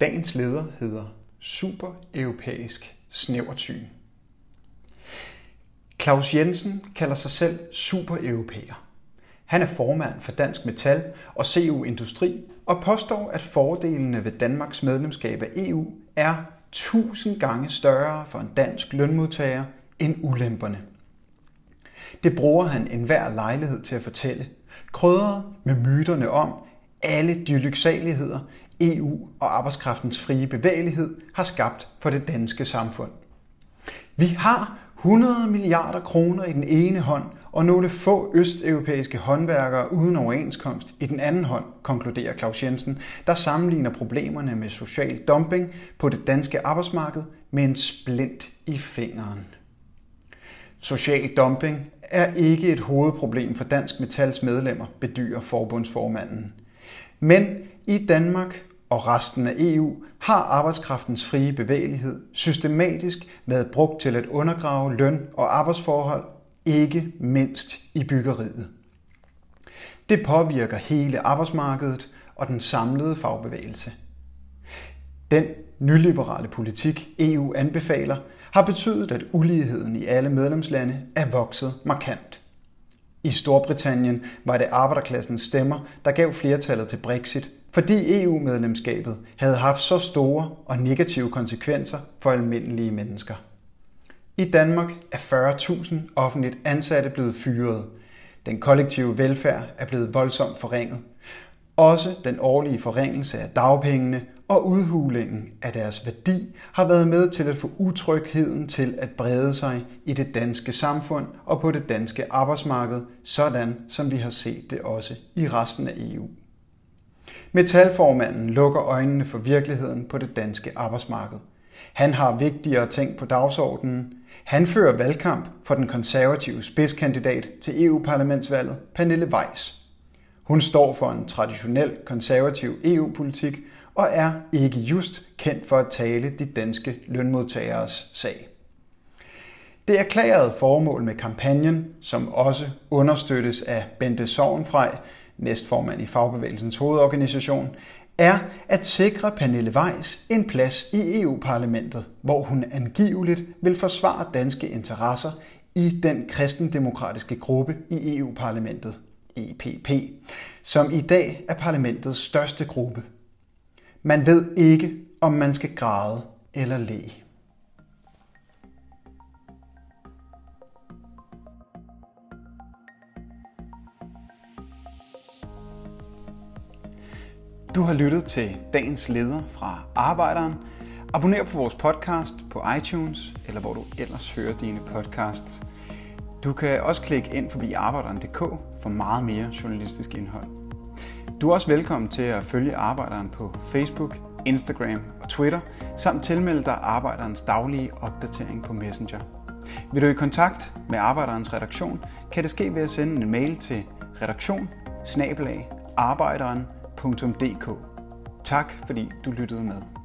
Dagens leder hedder Super Europæisk Snæversyn. Claus Jensen kalder sig selv super europæer. Han er formand for Dansk Metal og CU Industri og påstår, at fordelene ved Danmarks medlemskab af EU er tusind gange større for en dansk lønmodtager end ulemperne. Det bruger han enhver lejlighed til at fortælle, krydret med myterne om alle de lyksaligheder, EU og arbejdskraftens frie bevægelighed har skabt for det danske samfund. Vi har 100 milliarder kroner i den ene hånd og nogle få østeuropæiske håndværkere uden overenskomst i den anden hånd, konkluderer Claus Jensen, der sammenligner problemerne med social dumping på det danske arbejdsmarked med en splint i fingeren. Social dumping er ikke et hovedproblem for Dansk Metals medlemmer, bedyrer forbundsformanden. Men i Danmark og resten af EU har arbejdskraftens frie bevægelighed systematisk været brugt til at undergrave løn- og arbejdsforhold, ikke mindst i byggeriet. Det påvirker hele arbejdsmarkedet og den samlede fagbevægelse. Den nyliberale politik, EU anbefaler, har betydet, at uligheden i alle medlemslande er vokset markant. I Storbritannien var det arbejderklassens stemmer, der gav flertallet til Brexit fordi EU-medlemskabet havde haft så store og negative konsekvenser for almindelige mennesker. I Danmark er 40.000 offentligt ansatte blevet fyret. Den kollektive velfærd er blevet voldsomt forringet. Også den årlige forringelse af dagpengene og udhulingen af deres værdi har været med til at få utrygheden til at brede sig i det danske samfund og på det danske arbejdsmarked, sådan som vi har set det også i resten af EU. Metalformanden lukker øjnene for virkeligheden på det danske arbejdsmarked. Han har vigtigere ting på dagsordenen. Han fører valgkamp for den konservative spidskandidat til EU-parlamentsvalget, Pernille Weiss. Hun står for en traditionel konservativ EU-politik og er ikke just kendt for at tale de danske lønmodtageres sag. Det erklærede formål med kampagnen, som også understøttes af Bente Sovenfrej, næstformand i Fagbevægelsens hovedorganisation, er at sikre Pernille Weiss en plads i EU-parlamentet, hvor hun angiveligt vil forsvare danske interesser i den kristendemokratiske gruppe i EU-parlamentet, EPP, som i dag er parlamentets største gruppe. Man ved ikke, om man skal græde eller le. Du har lyttet til dagens leder fra Arbejderen. Abonner på vores podcast på iTunes, eller hvor du ellers hører dine podcasts. Du kan også klikke ind forbi arbejderen.dk for meget mere journalistisk indhold. Du er også velkommen til at følge Arbejderen på Facebook, Instagram og Twitter, samt tilmelde dig Arbejderens daglige opdatering på Messenger. Vil du i kontakt med Arbejderens redaktion, kan det ske ved at sende en mail til redaktion Tak fordi du lyttede med.